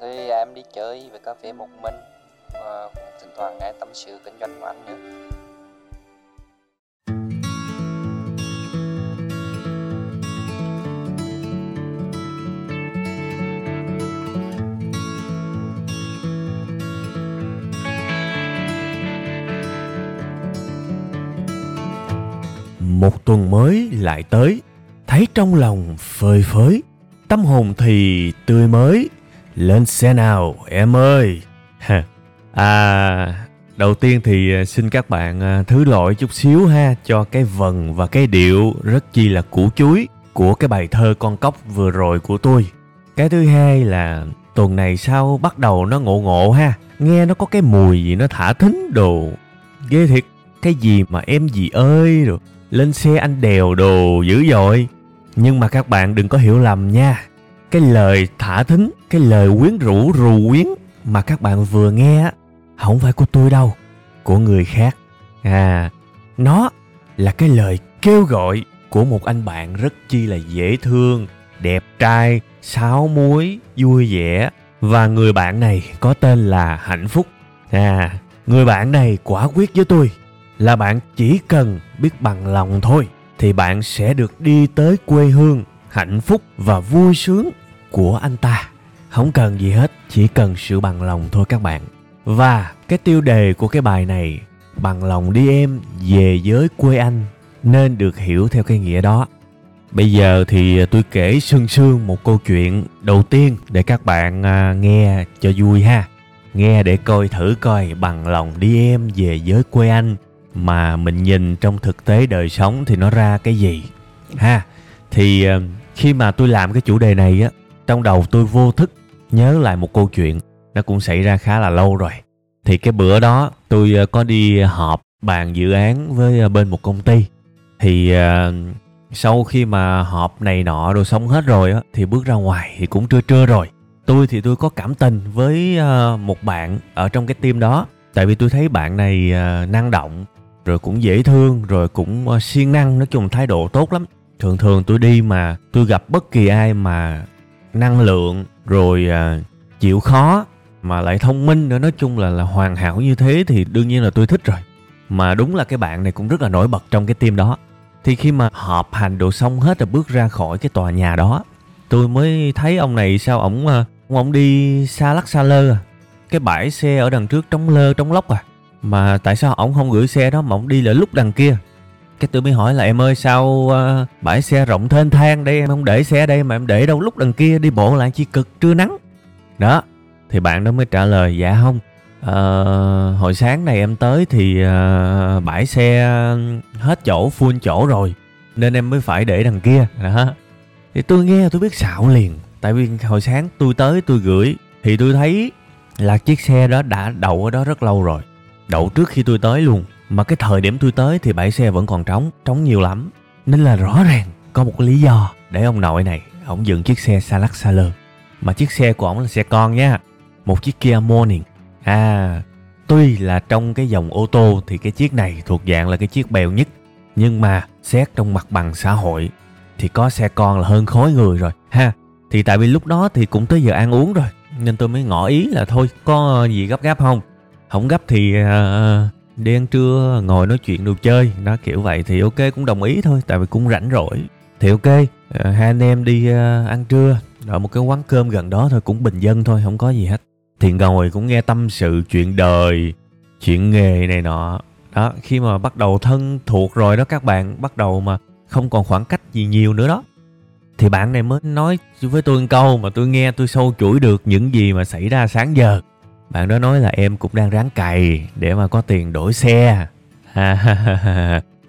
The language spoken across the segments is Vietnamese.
Thì em đi chơi về cà phê một mình và cũng thỉnh thoảng nghe tâm sự kinh doanh của anh nữa. Một tuần mới lại tới, thấy trong lòng phơi phới, tâm hồn thì tươi mới. Lên xe nào em ơi! À, đầu tiên thì à, xin các bạn à, thứ lỗi chút xíu ha cho cái vần và cái điệu rất chi là củ chuối của cái bài thơ con cóc vừa rồi của tôi. Cái thứ hai là tuần này sao bắt đầu nó ngộ ngộ ha, nghe nó có cái mùi gì nó thả thính đồ. Ghê thiệt, cái gì mà em gì ơi rồi lên xe anh đèo đồ dữ dội nhưng mà các bạn đừng có hiểu lầm nha cái lời thả thính, cái lời quyến rũ, rù quyến mà các bạn vừa nghe không phải của tôi đâu, của người khác. À nó là cái lời kêu gọi của một anh bạn rất chi là dễ thương, đẹp trai, sáo muối, vui vẻ. Và người bạn này có tên là hạnh phúc. À người bạn này quả quyết với tôi là bạn chỉ cần biết bằng lòng thôi, thì bạn sẽ được đi tới quê hương hạnh phúc và vui sướng của anh ta. Không cần gì hết, chỉ cần sự bằng lòng thôi các bạn. Và cái tiêu đề của cái bài này, bằng lòng đi em, về với quê anh nên được hiểu theo cái nghĩa đó. Bây giờ thì tôi kể sương sương một câu chuyện đầu tiên để các bạn à, nghe cho vui ha. Nghe để coi thử coi, bằng lòng đi em, về với quê anh mà mình nhìn trong thực tế đời sống thì nó ra cái gì ha? Thì ờ, khi mà tôi làm cái chủ đề này á trong đầu tôi vô thức nhớ lại một câu chuyện nó cũng xảy ra khá là lâu rồi. Thì cái bữa đó tôi ờ, có đi họp bàn dự án với ờ, bên một công ty. Thì ờ, sau khi mà họp này nọ rồi xong hết rồi á thì bước ra ngoài thì cũng trưa trưa rồi. Tôi thì tôi có cảm tình với một bạn ở trong cái team đó. Tại vì tôi thấy bạn này năng động rồi cũng dễ thương rồi cũng uh, siêng năng nói chung thái độ tốt lắm thường thường tôi đi mà tôi gặp bất kỳ ai mà năng lượng rồi à, chịu khó mà lại thông minh nữa nói chung là là hoàn hảo như thế thì đương nhiên là tôi thích rồi. Mà đúng là cái bạn này cũng rất là nổi bật trong cái team đó. Thì khi mà họp hành đồ xong hết rồi bước ra khỏi cái tòa nhà đó tôi mới thấy ông này sao ổng à, ông, ông đi xa lắc xa lơ à. Cái bãi xe ở đằng trước trống lơ trống lóc à. Mà tại sao ổng không gửi xe đó mà ổng đi lại lúc đằng kia? Cái tôi mới hỏi là em ơi sao uh, bãi xe rộng thênh thang đây? Em không để xe đây mà em để đâu lúc đằng kia đi bộ lại chi cực trưa nắng. Đó thì bạn đó mới trả lời dạ không. Uh, hồi sáng này em tới thì uh, bãi xe hết chỗ full chỗ rồi nên em mới phải để đằng kia. Đó. Thì tôi nghe tôi biết xạo liền. Tại vì hồi sáng tôi tới tôi gửi thì tôi thấy là chiếc xe đó đã đậu ở đó rất lâu rồi đậu trước khi tôi tới luôn mà cái thời điểm tôi tới thì bãi xe vẫn còn trống trống nhiều lắm. Nên là rõ ràng có một lý do để ông nội này ông dựng chiếc xe xa lắc xa lơ mà chiếc xe của ông là xe con nha một chiếc Kia Morning. À tuy là trong cái dòng ô tô thì cái chiếc này thuộc dạng là cái chiếc bèo nhất nhưng mà xét trong mặt bằng xã hội thì có xe con là hơn khối người rồi ha. Thì tại vì lúc đó thì cũng tới giờ ăn uống rồi nên tôi mới ngỏ ý là thôi có gì gấp gáp không? Không gấp thì uh, đi ăn trưa ngồi nói chuyện đồ chơi. Nó kiểu vậy. Thì ok, cũng đồng ý thôi. Tại vì cũng rảnh rỗi. Thì ok ờ, hai anh em đi ờ, ăn trưa. Ở một cái quán cơm gần đó thôi, cũng bình dân thôi, không có gì hết. Thì ngồi cũng nghe tâm sự chuyện đời, chuyện nghề này nọ. Đó, khi mà bắt đầu thân thuộc rồi đó các bạn, bắt đầu mà không còn khoảng cách gì nhiều nữa đó. Thì bạn này mới nói với tôi một câu mà tôi nghe tôi sâu chuỗi được những gì mà xảy ra sáng giờ bạn đó nói là em cũng đang ráng cày để mà có tiền đổi xe.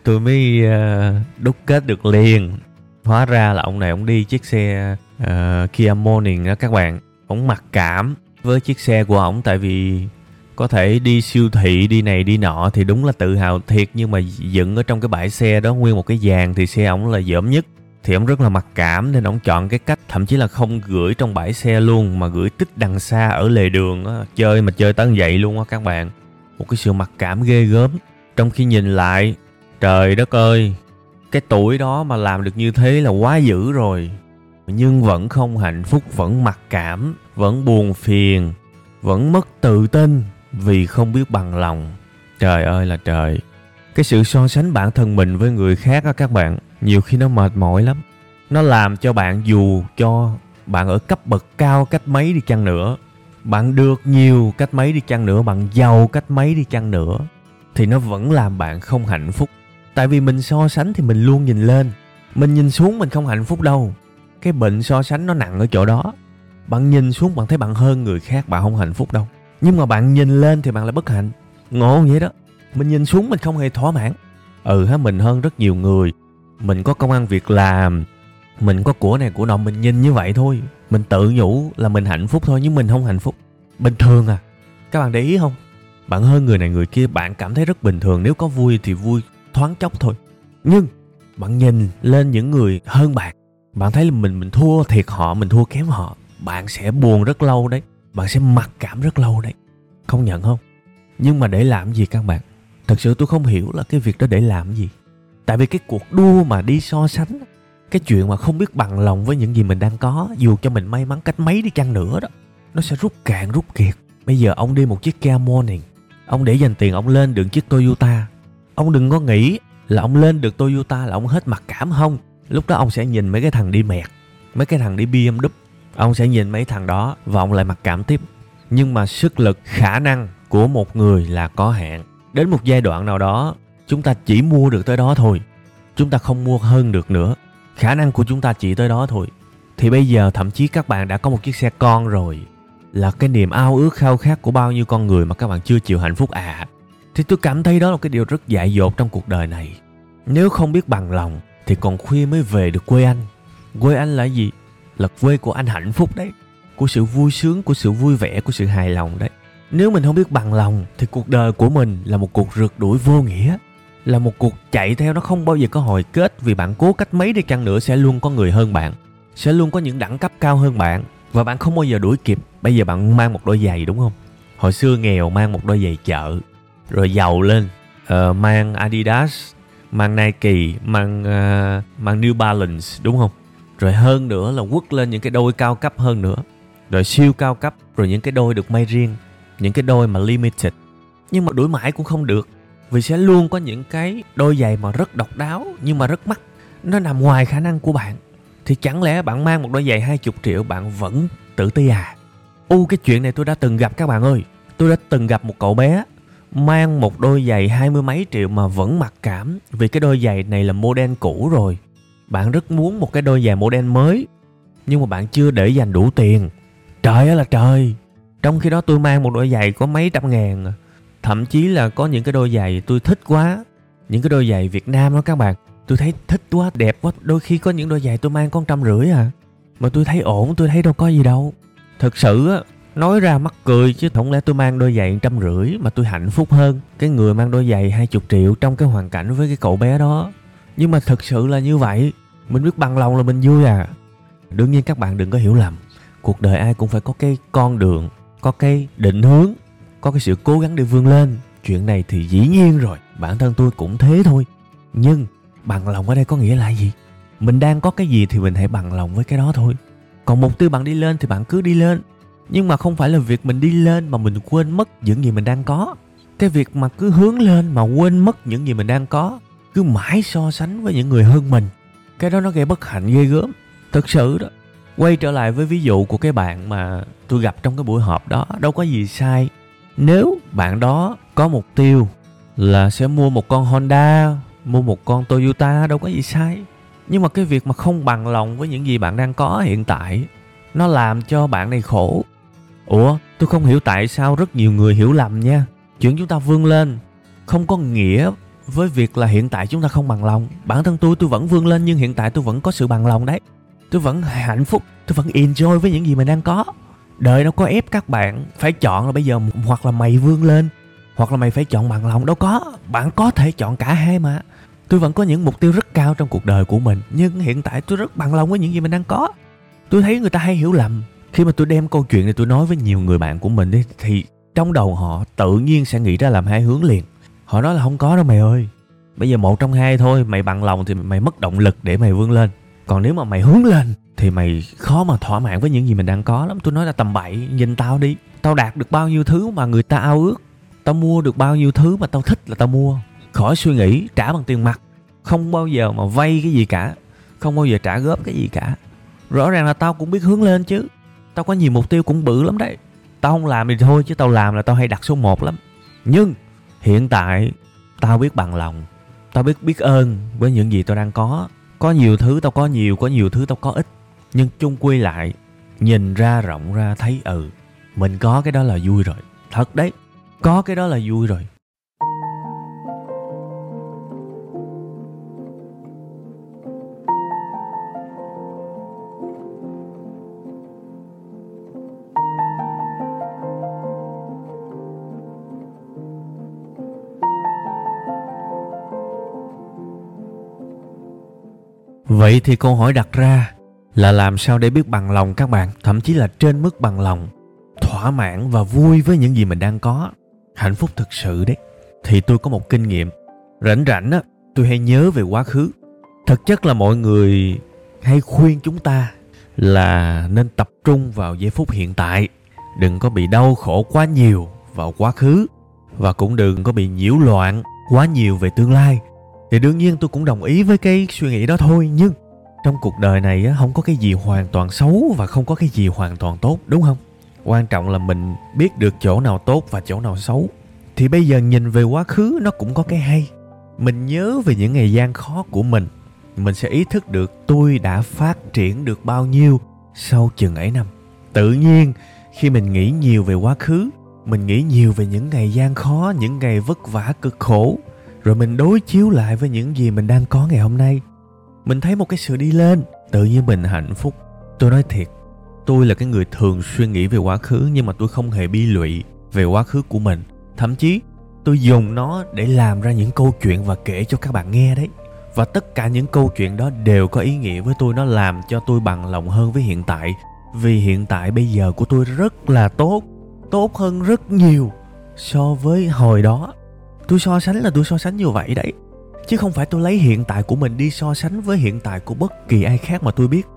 Tôi mới ờ, đúc kết được liền. Hóa ra là ông này ông đi chiếc xe uh, Kia Morning đó các bạn. Ông mặc cảm với chiếc xe của ông tại vì có thể đi siêu thị đi này đi nọ thì đúng là tự hào thiệt. Nhưng mà dựng ở trong cái bãi xe đó nguyên một cái dàn thì xe ổng là dởm nhất thì ông rất là mặc cảm nên ông chọn cái cách thậm chí là không gửi trong bãi xe luôn, mà gửi tích đằng xa ở lề đường á, chơi mà chơi tới vậy luôn á các bạn. Một cái sự mặc cảm ghê gớm. Trong khi nhìn lại, trời đất ơi, cái tuổi đó mà làm được như thế là quá dữ rồi. Nhưng vẫn không hạnh phúc, vẫn mặc cảm, vẫn buồn phiền, vẫn mất tự tin vì không biết bằng lòng. Trời ơi là trời. Cái sự so sánh bản thân mình với người khác á các bạn nhiều khi nó mệt mỏi lắm. Nó làm cho bạn dù cho bạn ở cấp bậc cao cách mấy đi chăng nữa, bạn được nhiều cách mấy đi chăng nữa, bạn giàu cách mấy đi chăng nữa, thì nó vẫn làm bạn không hạnh phúc. Tại vì mình so sánh thì mình luôn nhìn lên. Mình nhìn xuống mình không hạnh phúc đâu. Cái bệnh so sánh nó nặng ở chỗ đó. Bạn nhìn xuống bạn thấy bạn hơn người khác, bạn không hạnh phúc đâu. Nhưng mà bạn nhìn lên thì bạn lại bất hạnh. Ngộ vậy đó. Mình nhìn xuống mình không hề thỏa mãn. Ừ ha, mình hơn rất nhiều người mình có công ăn việc làm, mình có của này của nọ, mình nhìn như vậy thôi. Mình tự nhủ là mình hạnh phúc thôi, nhưng mình không hạnh phúc. Bình thường à. Các bạn để ý không? Bạn hơn người này, người kia, bạn cảm thấy rất bình thường. Nếu có vui thì vui, thoáng chốc thôi. Nhưng, bạn nhìn lên những người hơn bạn bạn thấy là mình mình thua thiệt họ, mình thua kém họ, bạn sẽ buồn rất lâu đấy. Bạn sẽ mặc cảm rất lâu đấy. Không nhận không? Nhưng mà để làm gì các bạn? Thật sự tôi không hiểu là cái việc đó để làm gì tại vì cái cuộc đua mà đi so sánh, cái chuyện mà không biết bằng lòng với những gì mình đang có, dù cho mình may mắn cách mấy đi chăng nữa đó, nó sẽ rút cạn, rút kiệt. Bây giờ ông đi một chiếc Kia Morning, ông để dành tiền ông lên được chiếc Toyota. Ông đừng có nghĩ là ông lên được Toyota là ông hết mặc cảm không? Lúc đó ông sẽ nhìn mấy cái thằng đi mẹt, mấy cái thằng đi BMW ông sẽ nhìn mấy thằng đó và ông lại mặc cảm tiếp. Nhưng mà sức lực, khả năng của một người là có hạn. Đến một giai đoạn nào đó chúng ta chỉ mua được tới đó thôi. Chúng ta không mua hơn được nữa. Khả năng của chúng ta chỉ tới đó thôi. Thì bây giờ thậm chí các bạn đã có một chiếc xe con rồi. Là cái niềm ao ước khao khát của bao nhiêu con người mà các bạn chưa chịu hạnh phúc à? Thì tôi cảm thấy đó là cái điều rất dại dột trong cuộc đời này. Nếu không biết bằng lòng, thì còn khuya mới về được quê anh. Quê anh là gì? Là quê của anh hạnh phúc đấy. Của sự vui sướng, của sự vui vẻ, của sự hài lòng đấy. Nếu mình không biết bằng lòng, thì cuộc đời của mình là một cuộc rượt đuổi vô nghĩa là một cuộc chạy theo nó không bao giờ có hồi kết vì bạn cố cách mấy đi chăng nữa sẽ luôn có người hơn bạn sẽ luôn có những đẳng cấp cao hơn bạn và bạn không bao giờ đuổi kịp. Bây giờ bạn mang một đôi giày đúng không? Hồi xưa nghèo mang một đôi giày chợ rồi giàu lên uh, mang adidas mang nike mang uh, mang new balance đúng không? Rồi hơn nữa là quất lên những cái đôi cao cấp hơn nữa. Rồi siêu cao cấp rồi những cái đôi được may riêng những cái đôi mà limited. Nhưng mà đuổi mãi cũng không được vì sẽ luôn có những cái đôi giày mà rất độc đáo nhưng mà rất mắc. Nó nằm ngoài khả năng của bạn. Thì chẳng lẽ bạn mang một đôi giày 20 triệu bạn vẫn tự ti à? U, cái chuyện này tôi đã từng gặp các bạn ơi. Tôi đã từng gặp một cậu bé mang một đôi giày hai mươi mấy triệu mà vẫn mặc cảm vì cái đôi giày này là model cũ rồi. Bạn rất muốn một cái đôi giày model mới, nhưng mà bạn chưa để dành đủ tiền. Trời ơi là trời! Trong khi đó tôi mang một đôi giày có mấy trăm ngàn à thậm chí là có những cái đôi giày tôi thích quá, những cái đôi giày việt nam đó các bạn. Tôi thấy thích quá, đẹp quá. Đôi khi có những đôi giày tôi mang con trăm rưỡi à. Mà tôi thấy ổn, tôi thấy đâu có gì đâu. Thật sự á, nói ra mắc cười chứ không lẽ tôi mang đôi giày trăm rưỡi mà tôi hạnh phúc hơn. Cái người mang đôi giày hai chục triệu trong cái hoàn cảnh với cái cậu bé đó. Nhưng mà thật sự là như vậy. Mình biết bằng lòng là mình vui à. Đương nhiên các bạn đừng có hiểu lầm. Cuộc đời ai cũng phải có cái con đường, có cái định hướng có cái sự cố gắng để vươn lên. Chuyện này thì dĩ nhiên rồi, bản thân tôi cũng thế thôi. Nhưng, bằng lòng ở đây có nghĩa là gì? Mình đang có cái gì thì mình hãy bằng lòng với cái đó thôi. Còn mục tiêu bạn đi lên thì bạn cứ đi lên. Nhưng mà không phải là việc mình đi lên mà mình quên mất những gì mình đang có. Cái việc mà cứ hướng lên mà quên mất những gì mình đang có, cứ mãi so sánh với những người hơn mình, cái đó nó gây bất hạnh, ghê gớm. Thật sự đó. Quay trở lại với ví dụ của cái bạn mà tôi gặp trong cái buổi họp đó, đâu có gì sai nếu bạn đó có mục tiêu là sẽ mua một con honda, mua một con toyota, đâu có gì sai. Nhưng mà cái việc mà không bằng lòng với những gì bạn đang có hiện tại, nó làm cho bạn này khổ. Ủa, tôi không hiểu tại sao rất nhiều người hiểu lầm nha. Chuyện chúng ta vươn lên không có nghĩa với việc là hiện tại chúng ta không bằng lòng. Bản thân tôi tôi vẫn vươn lên nhưng hiện tại tôi vẫn có sự bằng lòng đấy. Tôi vẫn hạnh phúc, tôi vẫn enjoy với những gì mình đang có đời đâu có ép các bạn phải chọn là bây giờ hoặc là mày vươn lên hoặc là mày phải chọn bằng lòng. Đâu có bạn có thể chọn cả hai mà. Tôi vẫn có những mục tiêu rất cao trong cuộc đời của mình nhưng hiện tại tôi rất bằng lòng với những gì mình đang có. Tôi thấy người ta hay hiểu lầm. Khi mà tôi đem câu chuyện này tôi nói với nhiều người bạn của mình ấy, thì trong đầu họ tự nhiên sẽ nghĩ ra làm hai hướng liền. Họ nói là không có đâu mày ơi. Bây giờ một trong hai thôi mày bằng lòng thì mày mất động lực để mày vươn lên. Còn nếu mà mày hướng lên thì mày khó mà thỏa mãn với những gì mình đang có lắm. Tôi nói là tầm bậy, nhìn tao đi. Tao đạt được bao nhiêu thứ mà người ta ao ước? Tao mua được bao nhiêu thứ mà tao thích là tao mua. Khỏi suy nghĩ, trả bằng tiền mặt. Không bao giờ mà vay cái gì cả. Không bao giờ trả góp cái gì cả. Rõ ràng là tao cũng biết hướng lên chứ. Tao có nhiều mục tiêu cũng bự lắm đấy. Tao không làm thì thôi chứ tao làm là tao hay đặt số 1 lắm. Nhưng hiện tại tao biết bằng lòng. Tao biết biết ơn với những gì tao đang có. Có nhiều thứ tao có nhiều có nhiều thứ tao có ít nhưng chung quy lại, nhìn ra rộng ra thấy ừ mình có cái đó là vui rồi. Thật đấy, có cái đó là vui rồi. Vậy thì câu hỏi đặt ra là làm sao để biết bằng lòng các bạn, thậm chí là trên mức bằng lòng, thỏa mãn và vui với những gì mình đang có, hạnh phúc thực sự đấy. Thì tôi có một kinh nghiệm, rảnh rảnh á, tôi hay nhớ về quá khứ. Thực chất là mọi người hay khuyên chúng ta là nên tập trung vào giây phút hiện tại, đừng có bị đau khổ quá nhiều vào quá khứ. Và cũng đừng có bị nhiễu loạn quá nhiều về tương lai. Thì đương nhiên tôi cũng đồng ý với cái suy nghĩ đó thôi nhưng trong cuộc đời này á, không có cái gì hoàn toàn xấu và không có cái gì hoàn toàn tốt đúng không? Quan trọng là mình biết được chỗ nào tốt và chỗ nào xấu. Thì bây giờ nhìn về quá khứ nó cũng có cái hay. Mình nhớ về những ngày gian khó của mình. Mình sẽ ý thức được tôi đã phát triển được bao nhiêu sau chừng ấy năm. Tự nhiên khi mình nghĩ nhiều về quá khứ mình nghĩ nhiều về những ngày gian khó những ngày vất vả cực khổ rồi mình đối chiếu lại với những gì mình đang có ngày hôm nay mình thấy một cái sự đi lên, tự nhiên mình hạnh phúc. Tôi nói thiệt, tôi là cái người thường suy nghĩ về quá khứ nhưng mà tôi không hề bi lụy về quá khứ của mình. Thậm chí, tôi dùng nó để làm ra những câu chuyện và kể cho các bạn nghe đấy. Và tất cả những câu chuyện đó đều có ý nghĩa với tôi, nó làm cho tôi bằng lòng hơn với hiện tại. Vì hiện tại bây giờ của tôi rất là tốt tốt hơn rất nhiều so với hồi đó. Tôi so sánh là tôi so sánh như vậy đấy chứ không phải tôi lấy hiện tại của mình đi so sánh với hiện tại của bất kỳ ai khác mà tôi biết.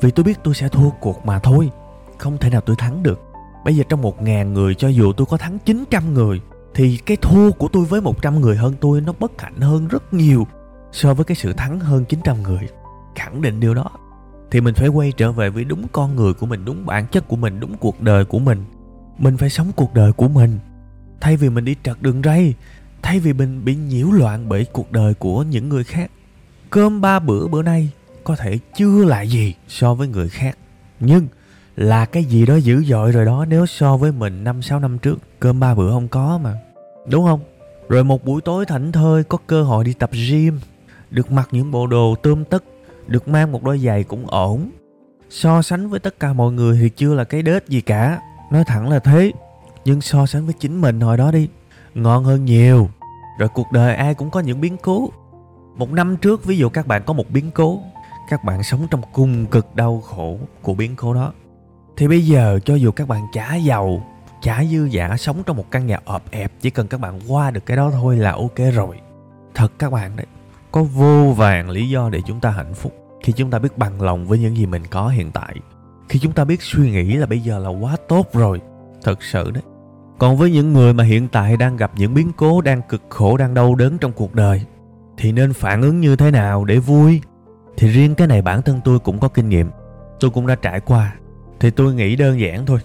Vì tôi biết tôi sẽ thua cuộc mà thôi. Không thể nào tôi thắng được. Bây giờ trong một ngàn người, cho dù tôi có thắng 900 người, thì cái thua của tôi với 100 người hơn tôi nó bất hạnh hơn rất nhiều so với cái sự thắng hơn 900 người. Khẳng định điều đó. Thì mình phải quay trở về với đúng con người của mình, đúng bản chất của mình, đúng cuộc đời của mình. Mình phải sống cuộc đời của mình. Thay vì mình đi trật đường ray thay vì mình bị nhiễu loạn bởi cuộc đời của những người khác, cơm ba bữa bữa nay có thể chưa là gì so với người khác. Nhưng là cái gì đó dữ dội rồi đó, nếu so với mình năm, sáu năm trước, cơm ba bữa không có mà. Đúng không? Rồi một buổi tối thảnh thơi, có cơ hội đi tập gym, được mặc những bộ đồ tươm tất, được mang một đôi giày cũng ổn. So sánh với tất cả mọi người thì chưa là cái đết gì cả. Nói thẳng là thế, nhưng so sánh với chính mình hồi đó đi ngon hơn nhiều. Rồi cuộc đời ai cũng có những biến cố. Một năm trước, ví dụ các bạn có một biến cố, các bạn sống trong cung cực đau khổ của biến cố đó. Thì bây giờ, cho dù các bạn chả giàu chả dư giả, sống trong một căn nhà ọp ẹp, chỉ cần các bạn qua được cái đó thôi là ok rồi. Thật các bạn đấy, có vô vàng lý do để chúng ta hạnh phúc. Khi chúng ta biết bằng lòng với những gì mình có hiện tại, khi chúng ta biết suy nghĩ là bây giờ là quá tốt rồi. Thật sự đấy còn với những người mà hiện tại đang gặp những biến cố, đang cực khổ, đang đau đớn trong cuộc đời, thì nên phản ứng như thế nào để vui? Thì riêng cái này bản thân tôi cũng có kinh nghiệm. Tôi cũng đã trải qua. Thì tôi nghĩ đơn giản thôi.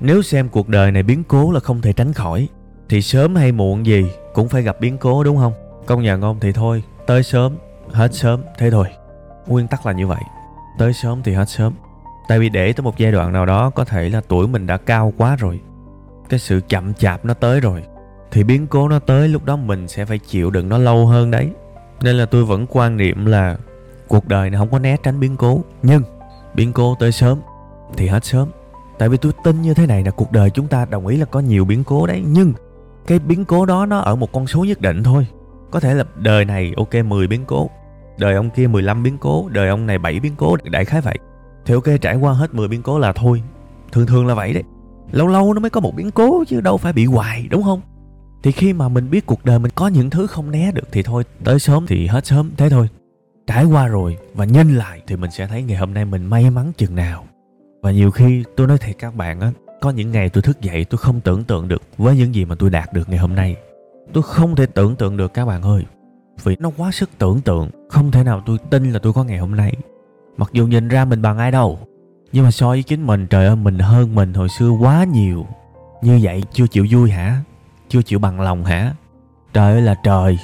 Nếu xem cuộc đời này biến cố là không thể tránh khỏi, thì sớm hay muộn gì cũng phải gặp biến cố, đúng không? Công nhận không? Thì thôi, tới sớm, hết sớm, thế thôi. Nguyên tắc là như vậy. Tới sớm thì hết sớm. Tại vì để tới một giai đoạn nào đó, có thể là tuổi mình đã cao quá rồi cái sự chậm chạp nó tới rồi, thì biến cố nó tới, lúc đó mình sẽ phải chịu đựng nó lâu hơn đấy. Nên là tôi vẫn quan niệm là cuộc đời này không có né tránh biến cố, nhưng biến cố tới sớm thì hết sớm. Tại vì tôi tin như thế này là cuộc đời chúng ta đồng ý là có nhiều biến cố đấy, nhưng cái biến cố đó nó ở một con số nhất định thôi. Có thể là đời này, ok 10 biến cố, đời ông kia 15 biến cố, đời ông này 7 biến cố, đại khái vậy. Thì ok, trải qua hết 10 biến cố là thôi. Thường thường là vậy đấy lâu lâu nó mới có một biến cố chứ đâu phải bị hoài, đúng không? Thì khi mà mình biết cuộc đời mình có những thứ không né được thì thôi, tới sớm thì hết sớm, thế thôi. Trải qua rồi và nhân lại thì mình sẽ thấy ngày hôm nay mình may mắn chừng nào. Và nhiều khi tôi nói thiệt các bạn á, có những ngày tôi thức dậy tôi không tưởng tượng được với những gì mà tôi đạt được ngày hôm nay. Tôi không thể tưởng tượng được các bạn ơi, vì nó quá sức tưởng tượng, không thể nào tôi tin là tôi có ngày hôm nay. Mặc dù nhìn ra mình bằng ai đâu nhưng mà so với chính mình, trời ơi, mình hơn mình hồi xưa quá nhiều. Như vậy chưa chịu vui hả? Chưa chịu bằng lòng hả? Trời ơi là trời.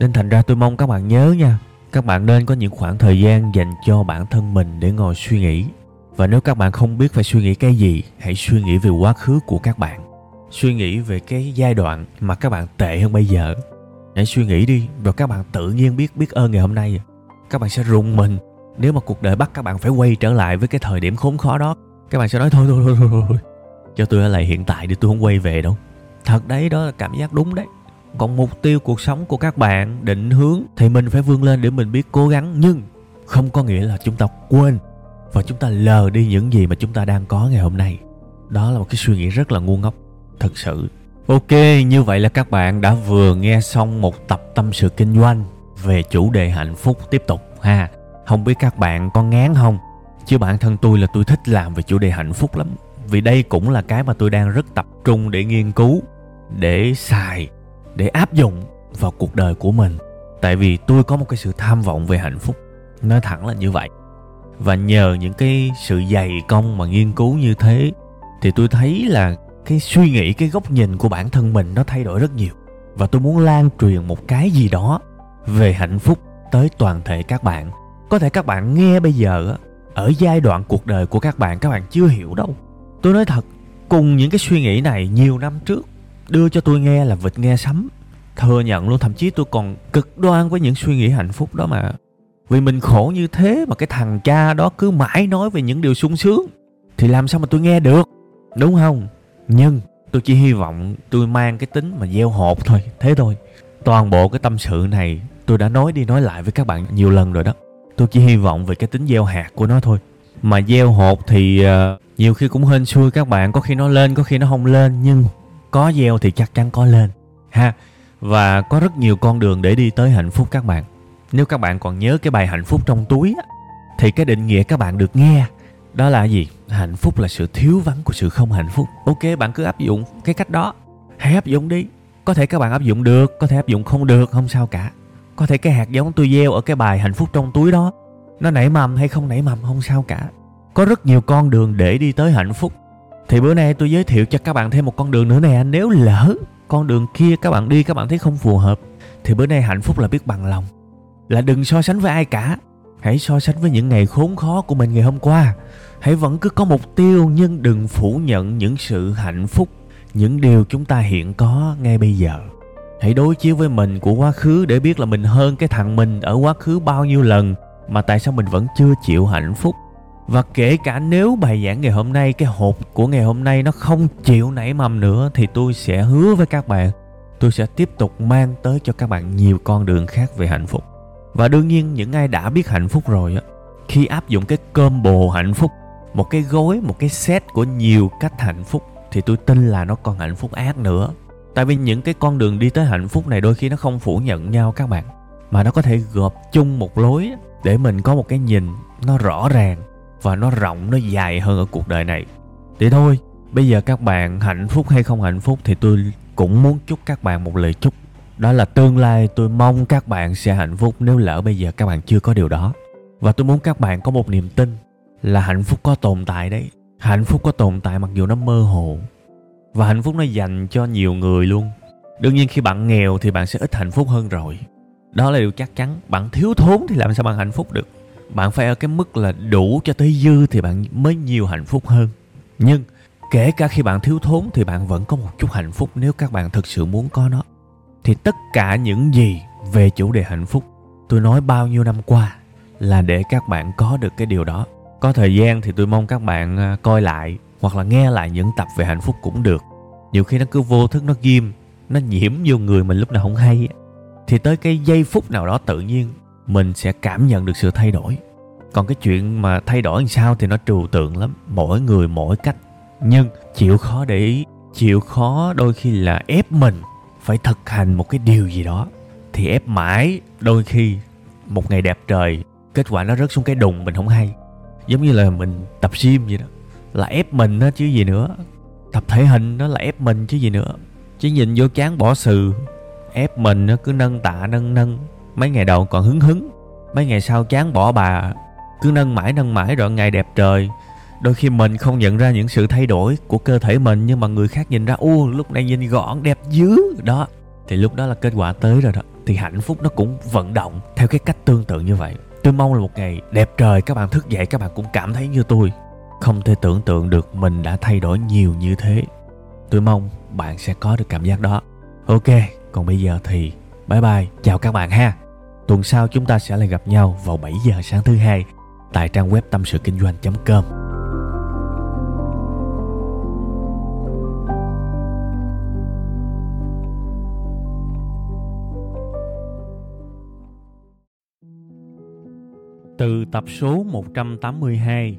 Nên thành ra tôi mong các bạn nhớ nha, các bạn nên có những khoảng thời gian dành cho bản thân mình để ngồi suy nghĩ. Và nếu các bạn không biết phải suy nghĩ cái gì, hãy suy nghĩ về quá khứ của các bạn. Suy nghĩ về cái giai đoạn mà các bạn tệ hơn bây giờ. Hãy suy nghĩ đi, rồi các bạn tự nhiên biết biết ơn ngày hôm nay. Các bạn sẽ rùng mình nếu mà cuộc đời bắt các bạn phải quay trở lại với cái thời điểm khốn khó đó các bạn sẽ nói thôi thôi thôi thôi, thôi. cho tôi ở lại hiện tại đi tôi không quay về đâu. Thật đấy đó là cảm giác đúng đấy. Còn mục tiêu cuộc sống của các bạn định hướng thì mình phải vươn lên để mình biết cố gắng nhưng không có nghĩa là chúng ta quên và chúng ta lờ đi những gì mà chúng ta đang có ngày hôm nay. Đó là một cái suy nghĩ rất là ngu ngốc thật sự. Ok như vậy là các bạn đã vừa nghe xong một tập tâm sự kinh doanh về chủ đề hạnh phúc tiếp tục ha không biết các bạn có ngán không? Chứ bản thân tôi là tôi thích làm về chủ đề hạnh phúc lắm. Vì đây cũng là cái mà tôi đang rất tập trung để nghiên cứu, để xài, để áp dụng vào cuộc đời của mình. Tại vì tôi có một cái sự tham vọng về hạnh phúc. Nói thẳng là như vậy. Và nhờ những cái sự dày công mà nghiên cứu như thế, thì tôi thấy là cái suy nghĩ, cái góc nhìn của bản thân mình nó thay đổi rất nhiều. Và tôi muốn lan truyền một cái gì đó về hạnh phúc tới toàn thể các bạn có thể các bạn nghe bây giờ ở giai đoạn cuộc đời của các bạn các bạn chưa hiểu đâu. Tôi nói thật, cùng những cái suy nghĩ này nhiều năm trước, đưa cho tôi nghe là vịt nghe sấm. Thừa nhận luôn, thậm chí tôi còn cực đoan với những suy nghĩ hạnh phúc đó mà. Vì mình khổ như thế mà cái thằng cha đó cứ mãi nói về những điều sung sướng, thì làm sao mà tôi nghe được? Đúng không? Nhưng tôi chỉ hy vọng tôi mang cái tính mà gieo hột thôi, thế thôi. Toàn bộ cái tâm sự này tôi đã nói đi nói lại với các bạn nhiều lần rồi đó tôi chỉ hy vọng về cái tính gieo hạt của nó thôi. Mà gieo hột thì uh, nhiều khi cũng hên xui các bạn có khi nó lên có khi nó không lên nhưng có gieo thì chắc chắn có lên ha. Và có rất nhiều con đường để đi tới hạnh phúc các bạn. Nếu các bạn còn nhớ cái bài hạnh phúc trong túi á, thì cái định nghĩa các bạn được nghe đó là gì? Hạnh phúc là sự thiếu vắng của sự không hạnh phúc. Ok bạn cứ áp dụng cái cách đó. Hãy áp dụng đi. Có thể các bạn áp dụng được có thể áp dụng không được không sao cả có thể cái hạt giống tôi gieo ở cái bài hạnh phúc trong túi đó. Nó nảy mầm hay không nảy mầm không sao cả. Có rất nhiều con đường để đi tới hạnh phúc. Thì bữa nay tôi giới thiệu cho các bạn thêm một con đường nữa nè, nếu lỡ con đường kia các bạn đi, các bạn thấy không phù hợp, thì bữa nay hạnh phúc là biết bằng lòng. Là đừng so sánh với ai cả. Hãy so sánh với những ngày khốn khó của mình ngày hôm qua. Hãy vẫn cứ có mục tiêu, nhưng đừng phủ nhận những sự hạnh phúc, những điều chúng ta hiện có ngay bây giờ hãy đối chiếu với mình của quá khứ để biết là mình hơn cái thằng mình ở quá khứ bao nhiêu lần mà tại sao mình vẫn chưa chịu hạnh phúc. Và kể cả nếu bài giảng ngày hôm nay, cái hộp của ngày hôm nay nó không chịu nảy mầm nữa thì tôi sẽ hứa với các bạn, tôi sẽ tiếp tục mang tới cho các bạn nhiều con đường khác về hạnh phúc. Và đương nhiên những ai đã biết hạnh phúc rồi á, khi áp dụng cái combo hạnh phúc, một cái gối, một cái set của nhiều cách hạnh phúc thì tôi tin là nó còn hạnh phúc ác nữa tại vì những cái con đường đi tới hạnh phúc này đôi khi nó không phủ nhận nhau các bạn, mà nó có thể gộp chung một lối để mình có một cái nhìn nó rõ ràng và nó rộng, nó dài hơn ở cuộc đời này. Thì thôi, bây giờ các bạn hạnh phúc hay không hạnh phúc thì tôi cũng muốn chúc các bạn một lời chúc. Đó là tương lai, tôi mong các bạn sẽ hạnh phúc nếu lỡ bây giờ các bạn chưa có điều đó. Và tôi muốn các bạn có một niềm tin là hạnh phúc có tồn tại đấy. Hạnh phúc có tồn tại mặc dù nó mơ hồ và hạnh phúc nó dành cho nhiều người luôn. Đương nhiên khi bạn nghèo thì bạn sẽ ít hạnh phúc hơn rồi. Đó là điều chắc chắn. Bạn thiếu thốn thì làm sao bạn hạnh phúc được? Bạn phải ở cái mức là đủ cho tới dư thì bạn mới nhiều hạnh phúc hơn. Nhưng kể cả khi bạn thiếu thốn thì bạn vẫn có một chút hạnh phúc nếu các bạn thực sự muốn có nó. Thì tất cả những gì về chủ đề hạnh phúc, tôi nói bao nhiêu năm qua là để các bạn có được cái điều đó. Có thời gian thì tôi mong các bạn à, coi lại hoặc là nghe lại những tập về hạnh phúc cũng được. Nhiều khi nó cứ vô thức, nó ghim, nó nhiễm vô người mình lúc nào không hay thì tới cái giây phút nào đó tự nhiên, mình sẽ cảm nhận được sự thay đổi. Còn cái chuyện mà thay đổi làm sao thì nó trừu tượng lắm. Mỗi người, mỗi cách. Nhưng chịu khó để ý, chịu khó đôi khi là ép mình phải thực hành một cái điều gì đó. Thì ép mãi, đôi khi một ngày đẹp trời, kết quả nó rớt xuống cái đùng mình không hay. Giống như là mình tập gym vậy đó là ép mình đó, chứ gì nữa. Tập thể hình nó là ép mình, chứ gì nữa. Chứ nhìn vô chán bỏ sừ, ép mình nó cứ nâng tạ, nâng nâng. Mấy ngày đầu còn hứng hứng, mấy ngày sau chán bỏ bà. Cứ nâng mãi nâng mãi rồi ngày đẹp trời. Đôi khi mình không nhận ra những sự thay đổi của cơ thể mình, nhưng mà người khác nhìn ra u lúc này nhìn gọn, đẹp dữ. Đó, thì lúc đó là kết quả tới rồi đó. Thì hạnh phúc nó cũng vận động theo cái cách tương tự như vậy. Tôi mong là một ngày đẹp trời, các bạn thức dậy, các bạn cũng cảm thấy như tôi không thể tưởng tượng được mình đã thay đổi nhiều như thế. Tôi mong bạn sẽ có được cảm giác đó. Ok còn bây giờ thì bye bye chào các bạn ha. Tuần sau chúng ta sẽ lại gặp nhau vào 7 giờ sáng thứ hai tại trang web tâm sự kinh doanh.com Từ tập số 182,